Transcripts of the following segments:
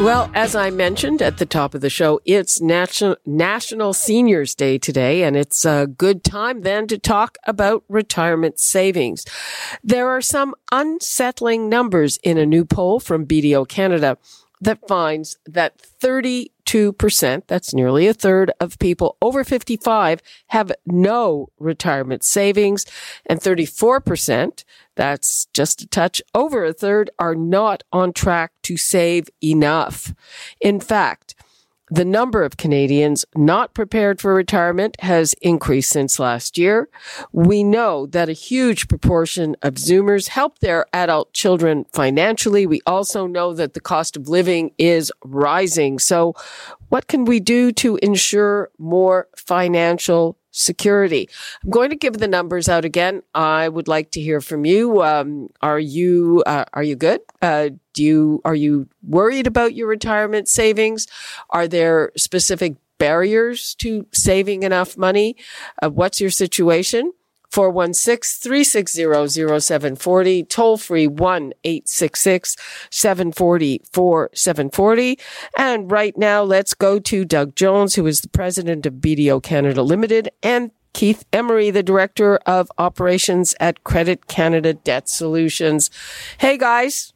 Well, as I mentioned at the top of the show, it's National, National Seniors Day today, and it's a good time then to talk about retirement savings. There are some unsettling numbers in a new poll from BDO Canada that finds that 32%, that's nearly a third of people over 55 have no retirement savings and 34%, that's just a touch over a third are not on track to save enough. In fact, the number of Canadians not prepared for retirement has increased since last year. We know that a huge proportion of Zoomers help their adult children financially. We also know that the cost of living is rising. So what can we do to ensure more financial security. I'm going to give the numbers out again. I would like to hear from you. Um, are you uh, are you good? Uh, do you are you worried about your retirement savings? Are there specific barriers to saving enough money? Uh, what's your situation? 416-360-0740, toll free 1-866-740-4740. And right now, let's go to Doug Jones, who is the president of BDO Canada Limited, and Keith Emery, the director of operations at Credit Canada Debt Solutions. Hey, guys.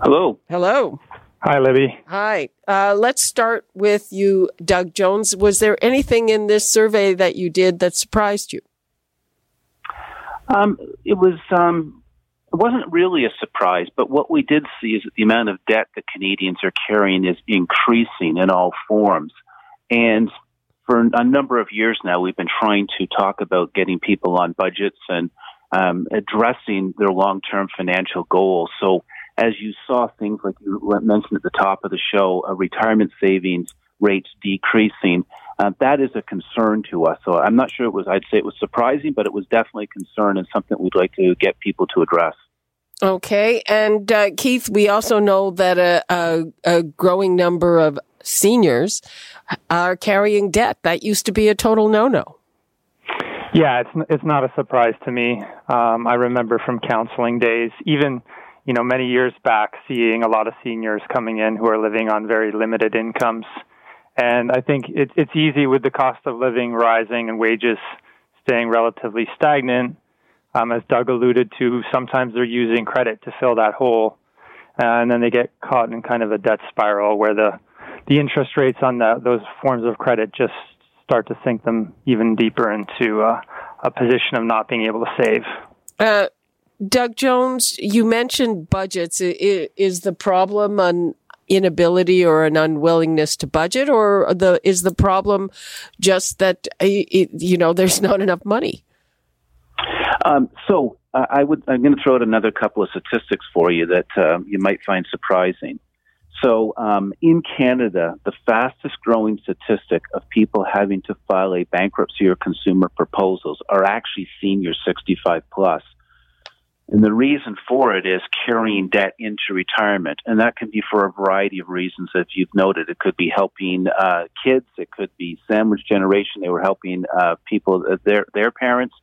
Hello. Hello. Hi, Libby. Hi. Uh, let's start with you, Doug Jones. Was there anything in this survey that you did that surprised you? Um, it was. Um, it wasn't really a surprise, but what we did see is that the amount of debt that Canadians are carrying is increasing in all forms. And for a number of years now, we've been trying to talk about getting people on budgets and um, addressing their long-term financial goals. So, as you saw things like you mentioned at the top of the show, uh, retirement savings rates decreasing, uh, that is a concern to us. So I'm not sure it was, I'd say it was surprising, but it was definitely a concern and something we'd like to get people to address. Okay. And uh, Keith, we also know that a, a, a, growing number of seniors are carrying debt. That used to be a total no no. Yeah, it's, it's not a surprise to me. Um, I remember from counseling days, even you know many years back, seeing a lot of seniors coming in who are living on very limited incomes and I think it, it's easy with the cost of living rising and wages staying relatively stagnant. Um, as Doug alluded to, sometimes they're using credit to fill that hole, uh, and then they get caught in kind of a debt spiral where the the interest rates on the, those forms of credit just start to sink them even deeper into uh, a position of not being able to save. Uh, Doug Jones, you mentioned budgets. Is the problem on inability or an unwillingness to budget, or the is the problem just that it, you know there's not enough money? Um, so uh, I would I'm going to throw out another couple of statistics for you that uh, you might find surprising. So um, in Canada, the fastest growing statistic of people having to file a bankruptcy or consumer proposals are actually seniors 65 plus. And the reason for it is carrying debt into retirement. And that can be for a variety of reasons, as you've noted. It could be helping uh, kids, it could be sandwich generation. They were helping uh, people, uh, their, their parents.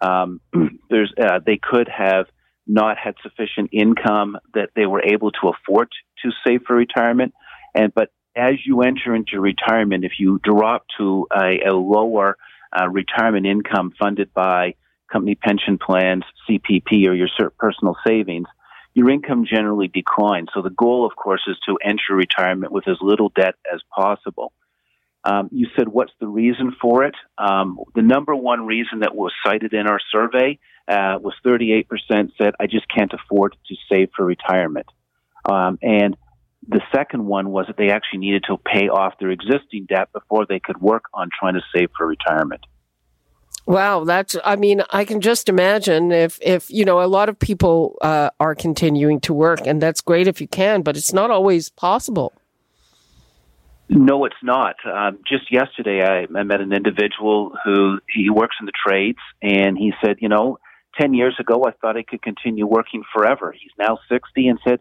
Um, there's, uh, they could have not had sufficient income that they were able to afford to save for retirement. And, but as you enter into retirement, if you drop to a, a lower uh, retirement income funded by company pension plans, CPP, or your personal savings, your income generally declines. So the goal, of course, is to enter retirement with as little debt as possible. Um, you said, what's the reason for it? Um, the number one reason that was cited in our survey uh, was 38% said, I just can't afford to save for retirement. Um, and the second one was that they actually needed to pay off their existing debt before they could work on trying to save for retirement. Wow, that's, I mean, I can just imagine if, if, you know, a lot of people uh, are continuing to work, and that's great if you can, but it's not always possible. No, it's not. Um, just yesterday, I, I met an individual who he works in the trades, and he said, you know, 10 years ago, I thought I could continue working forever. He's now 60 and said,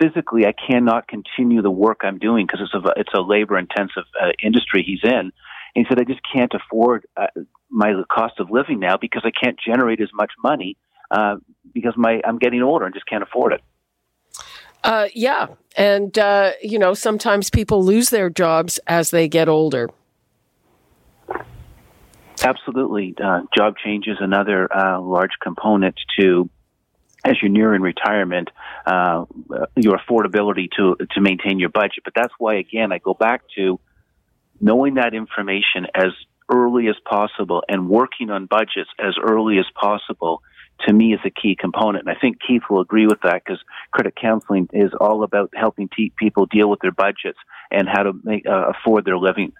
physically, I cannot continue the work I'm doing because it's a, it's a labor intensive uh, industry he's in. And he said, I just can't afford uh, my cost of living now because I can't generate as much money uh, because my I'm getting older and just can't afford it. Uh, yeah. And, uh, you know, sometimes people lose their jobs as they get older. Absolutely. Uh, job change is another uh, large component to, as you're nearing retirement, uh, your affordability to, to maintain your budget. But that's why, again, I go back to knowing that information as early as possible and working on budgets as early as possible to me is a key component. And I think Keith will agree with that because credit counseling is all about helping te- people deal with their budgets and how to make, uh, afford their living.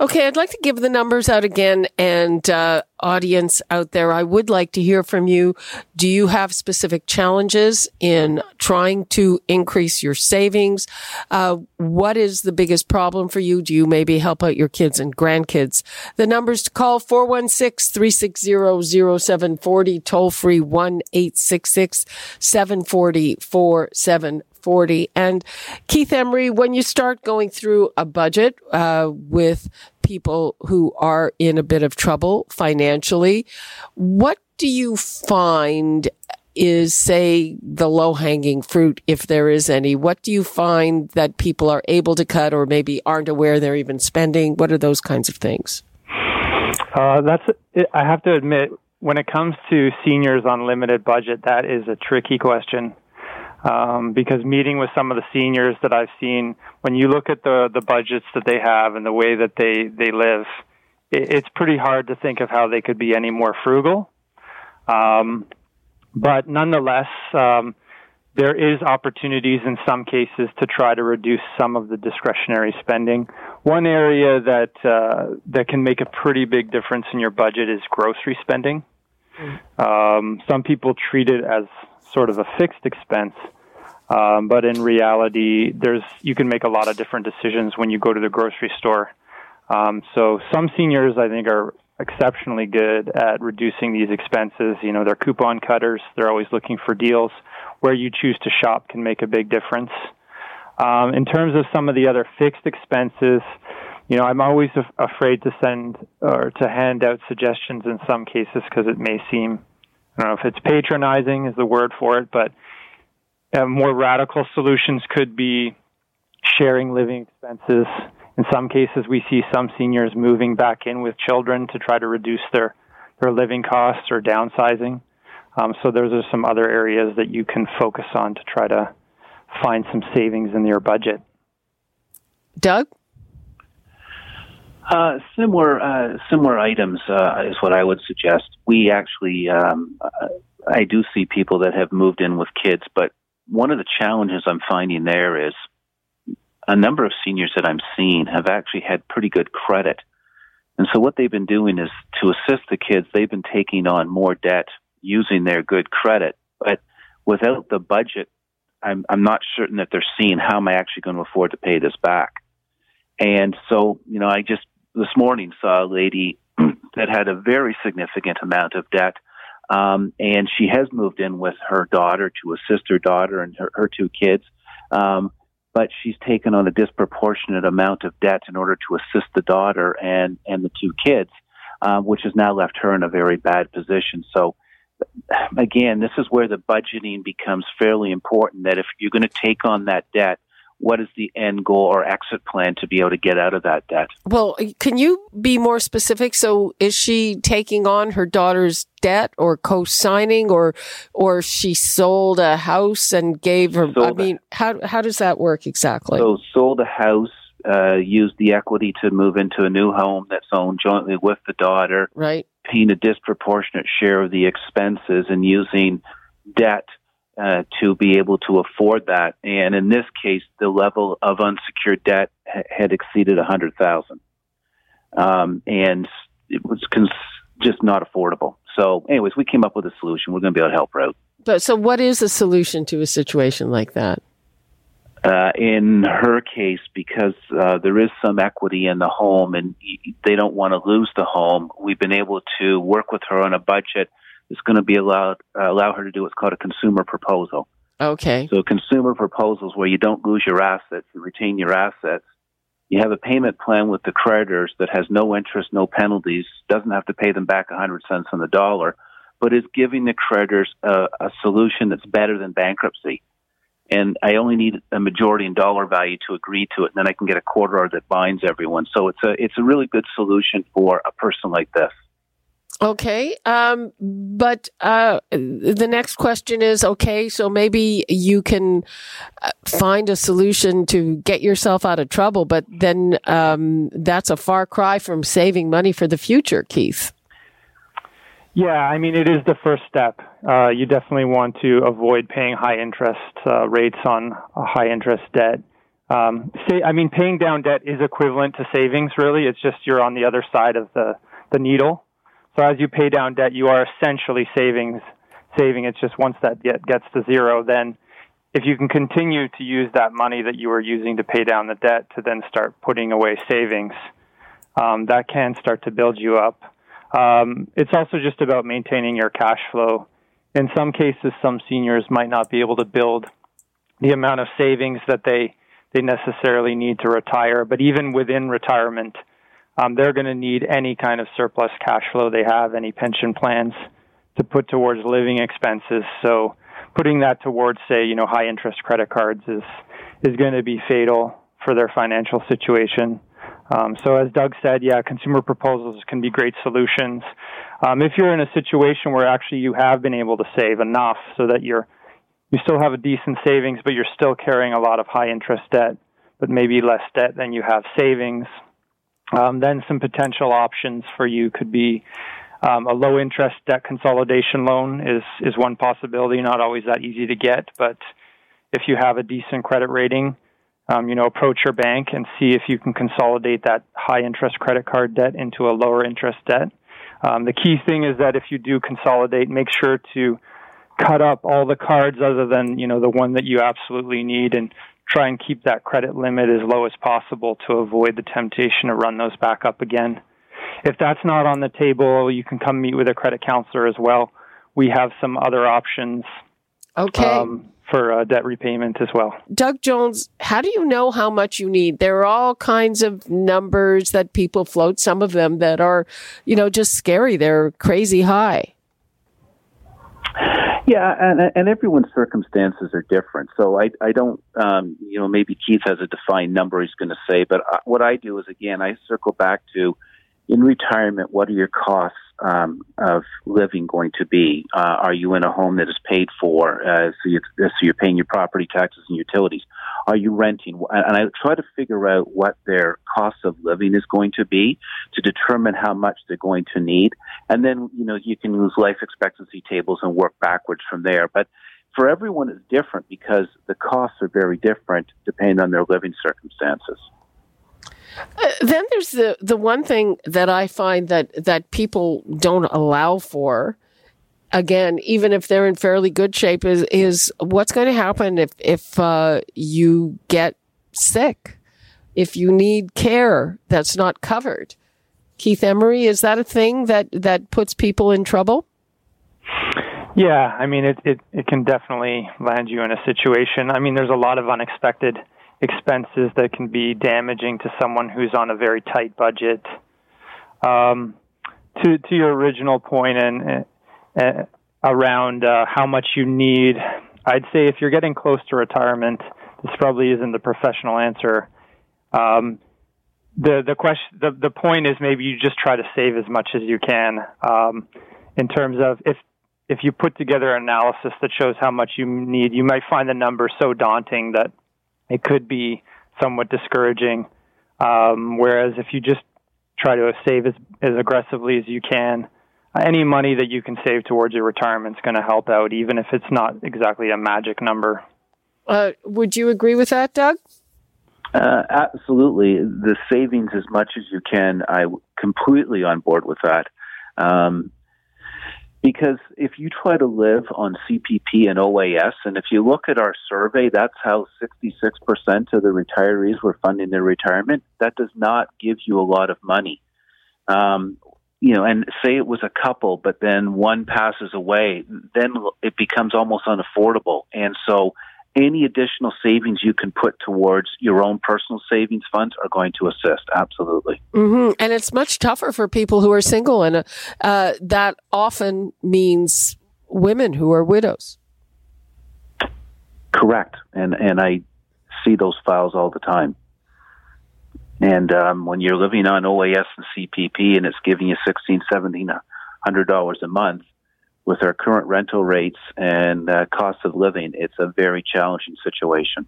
Okay, I'd like to give the numbers out again and uh, audience out there, I would like to hear from you. Do you have specific challenges in trying to increase your savings? Uh, what is the biggest problem for you? Do you maybe help out your kids and grandkids? The numbers to call 416-360-0740, toll free 1-866-740-4740. 40. And Keith Emery, when you start going through a budget uh, with people who are in a bit of trouble financially, what do you find is, say, the low hanging fruit, if there is any? What do you find that people are able to cut or maybe aren't aware they're even spending? What are those kinds of things? Uh, that's, I have to admit, when it comes to seniors on limited budget, that is a tricky question um, because meeting with some of the seniors that I've seen, when you look at the the budgets that they have and the way that they they live, it, it's pretty hard to think of how they could be any more frugal. Um, but nonetheless, um, there is opportunities in some cases to try to reduce some of the discretionary spending. One area that uh, that can make a pretty big difference in your budget is grocery spending. Mm. Um, some people treat it as sort of a fixed expense. Um, but in reality, there's you can make a lot of different decisions when you go to the grocery store. Um, so some seniors, I think, are exceptionally good at reducing these expenses. You know, they're coupon cutters. They're always looking for deals. Where you choose to shop can make a big difference. Um, in terms of some of the other fixed expenses, you know, I'm always af- afraid to send or to hand out suggestions in some cases because it may seem I don't know if it's patronizing is the word for it, but uh, more radical solutions could be sharing living expenses. In some cases, we see some seniors moving back in with children to try to reduce their, their living costs or downsizing. Um, so those are some other areas that you can focus on to try to find some savings in your budget. Doug? Uh, similar uh, similar items uh, is what I would suggest. We actually, um, uh, I do see people that have moved in with kids, but one of the challenges I'm finding there is a number of seniors that I'm seeing have actually had pretty good credit, and so what they've been doing is to assist the kids. They've been taking on more debt using their good credit, but without the budget, I'm I'm not certain that they're seeing how am I actually going to afford to pay this back. And so, you know, I just this morning saw a lady that had a very significant amount of debt. Um, and she has moved in with her daughter to assist her daughter and her, her two kids. Um, but she's taken on a disproportionate amount of debt in order to assist the daughter and, and the two kids, um, which has now left her in a very bad position. So, again, this is where the budgeting becomes fairly important that if you're going to take on that debt, what is the end goal or exit plan to be able to get out of that debt? Well, can you be more specific? So is she taking on her daughter's debt or co-signing or or she sold a house and gave her sold I mean, how how does that work exactly? So sold a house, uh, used the equity to move into a new home that's owned jointly with the daughter. Right. Paying a disproportionate share of the expenses and using debt uh, to be able to afford that. And in this case, the level of unsecured debt ha- had exceeded a hundred thousand, um, and it was cons- just not affordable. So, anyways, we came up with a solution. We're going to be able to help her out. But so, what is a solution to a situation like that? Uh, in her case, because uh, there is some equity in the home and they don't want to lose the home, we've been able to work with her on a budget that's going to be allowed uh, allow her to do what's called a consumer proposal. Okay. So consumer proposals where you don't lose your assets, you retain your assets. You have a payment plan with the creditors that has no interest, no penalties, doesn't have to pay them back 100 cents on the dollar, but is giving the creditors a, a solution that's better than bankruptcy and I only need a majority in dollar value to agree to it, and then I can get a court order that binds everyone. So it's a it's a really good solution for a person like this. Okay, um, but uh, the next question is okay. So maybe you can uh, find a solution to get yourself out of trouble, but then um, that's a far cry from saving money for the future, Keith. Yeah, I mean, it is the first step. Uh, you definitely want to avoid paying high interest uh, rates on high interest debt. Um, say, I mean, paying down debt is equivalent to savings, really. It's just you're on the other side of the, the needle. So as you pay down debt, you are essentially savings, saving. It's just once that debt gets to zero, then if you can continue to use that money that you were using to pay down the debt to then start putting away savings, um, that can start to build you up. Um, it's also just about maintaining your cash flow. In some cases, some seniors might not be able to build the amount of savings that they they necessarily need to retire. But even within retirement, um, they're going to need any kind of surplus cash flow they have, any pension plans to put towards living expenses. So putting that towards, say, you know, high interest credit cards is is going to be fatal for their financial situation. Um, so as Doug said, yeah, consumer proposals can be great solutions. Um, if you're in a situation where actually you have been able to save enough so that you're you still have a decent savings, but you're still carrying a lot of high interest debt, but maybe less debt than you have savings, um, then some potential options for you could be um, a low interest debt consolidation loan is is one possibility. Not always that easy to get, but if you have a decent credit rating, um, you know, approach your bank and see if you can consolidate that high interest credit card debt into a lower interest debt. Um, the key thing is that if you do consolidate, make sure to cut up all the cards other than, you know, the one that you absolutely need and try and keep that credit limit as low as possible to avoid the temptation to run those back up again. If that's not on the table, you can come meet with a credit counselor as well. We have some other options. Okay. Um, for uh, debt repayment as well. Doug Jones, how do you know how much you need? There are all kinds of numbers that people float, some of them that are, you know, just scary. They're crazy high. Yeah, and, and everyone's circumstances are different. So I, I don't, um, you know, maybe Keith has a defined number he's going to say, but uh, what I do is, again, I circle back to in retirement, what are your costs um, of living going to be? Uh, are you in a home that is paid for, uh, so, you, so you're paying your property taxes and utilities? Are you renting? And I try to figure out what their cost of living is going to be to determine how much they're going to need, and then you know you can use life expectancy tables and work backwards from there. But for everyone, it's different because the costs are very different depending on their living circumstances. Uh, then there's the the one thing that I find that that people don't allow for. Again, even if they're in fairly good shape, is is what's going to happen if if uh, you get sick, if you need care that's not covered. Keith Emery, is that a thing that that puts people in trouble? Yeah, I mean it, it it can definitely land you in a situation. I mean, there's a lot of unexpected expenses that can be damaging to someone who's on a very tight budget. Um, to to your original point and uh, around uh, how much you need, I'd say if you're getting close to retirement, this probably isn't the professional answer. Um, the the question the, the point is maybe you just try to save as much as you can um, in terms of if if you put together an analysis that shows how much you need, you might find the number so daunting that it could be somewhat discouraging. Um, whereas if you just try to save as, as aggressively as you can, any money that you can save towards your retirement is going to help out, even if it's not exactly a magic number. Uh, would you agree with that, Doug? Uh, absolutely. The savings as much as you can, I completely on board with that. Um, Because if you try to live on CPP and OAS, and if you look at our survey, that's how 66% of the retirees were funding their retirement. That does not give you a lot of money. Um, you know, and say it was a couple, but then one passes away, then it becomes almost unaffordable. And so any additional savings you can put towards your own personal savings funds are going to assist. Absolutely. Mm-hmm. And it's much tougher for people who are single, and uh, that often means women who are widows. Correct. And, and I see those files all the time. And um, when you're living on OAS and CPP and it's giving you sixteen, seventeen hundred dollars a month, with our current rental rates and uh, cost of living, it's a very challenging situation.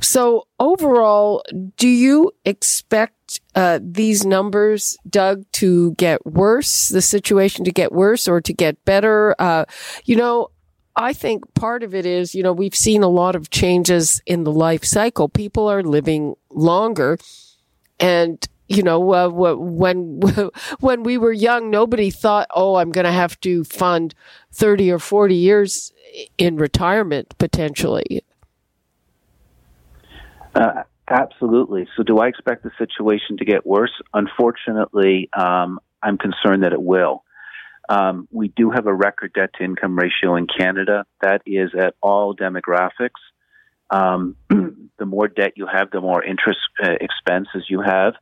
So overall, do you expect uh, these numbers, Doug, to get worse? The situation to get worse or to get better? Uh, you know, I think part of it is, you know, we've seen a lot of changes in the life cycle. People are living longer and you know, uh, when when we were young, nobody thought, "Oh, I'm going to have to fund 30 or 40 years in retirement potentially." Uh, absolutely. So, do I expect the situation to get worse? Unfortunately, um, I'm concerned that it will. Um, we do have a record debt to income ratio in Canada that is at all demographics. Um, the more debt you have, the more interest uh, expenses you have.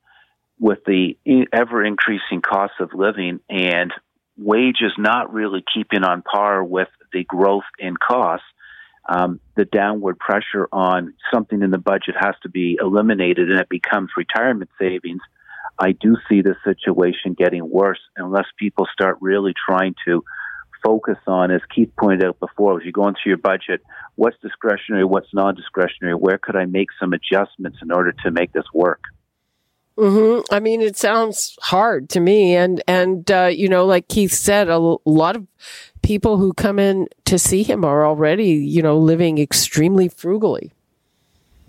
With the ever increasing cost of living and wages not really keeping on par with the growth in costs, um, the downward pressure on something in the budget has to be eliminated and it becomes retirement savings I do see the situation getting worse unless people start really trying to focus on, as Keith pointed out before, as you're going through your budget, what's discretionary, what's non discretionary, where could I make some adjustments in order to make this work? Mm-hmm. I mean, it sounds hard to me, and and uh, you know, like Keith said, a lot of people who come in to see him are already, you know, living extremely frugally.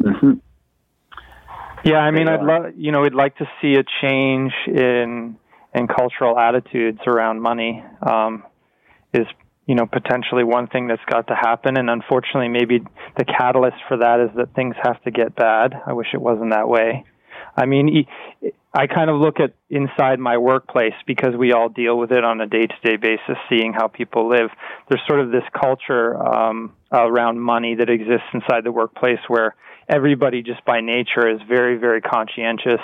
Mm-hmm. Yeah, I mean, I'd love, you know, we'd like to see a change in in cultural attitudes around money. Um, is you know potentially one thing that's got to happen, and unfortunately, maybe the catalyst for that is that things have to get bad. I wish it wasn't that way. I mean, I kind of look at inside my workplace because we all deal with it on a day to day basis, seeing how people live. There's sort of this culture um, around money that exists inside the workplace where everybody just by nature is very, very conscientious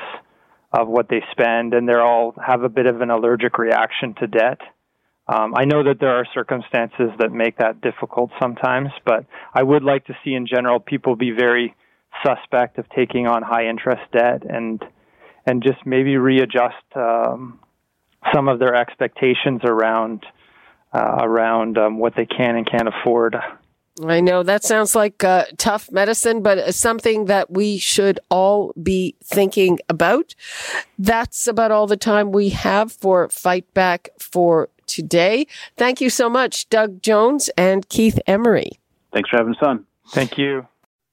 of what they spend, and they're all have a bit of an allergic reaction to debt. Um, I know that there are circumstances that make that difficult sometimes, but I would like to see in general people be very suspect of taking on high interest debt and and just maybe readjust um, some of their expectations around uh, around um, what they can and can't afford. I know that sounds like uh, tough medicine, but something that we should all be thinking about. That's about all the time we have for Fight Back for today. Thank you so much, Doug Jones and Keith Emery. Thanks for having us on. Thank you.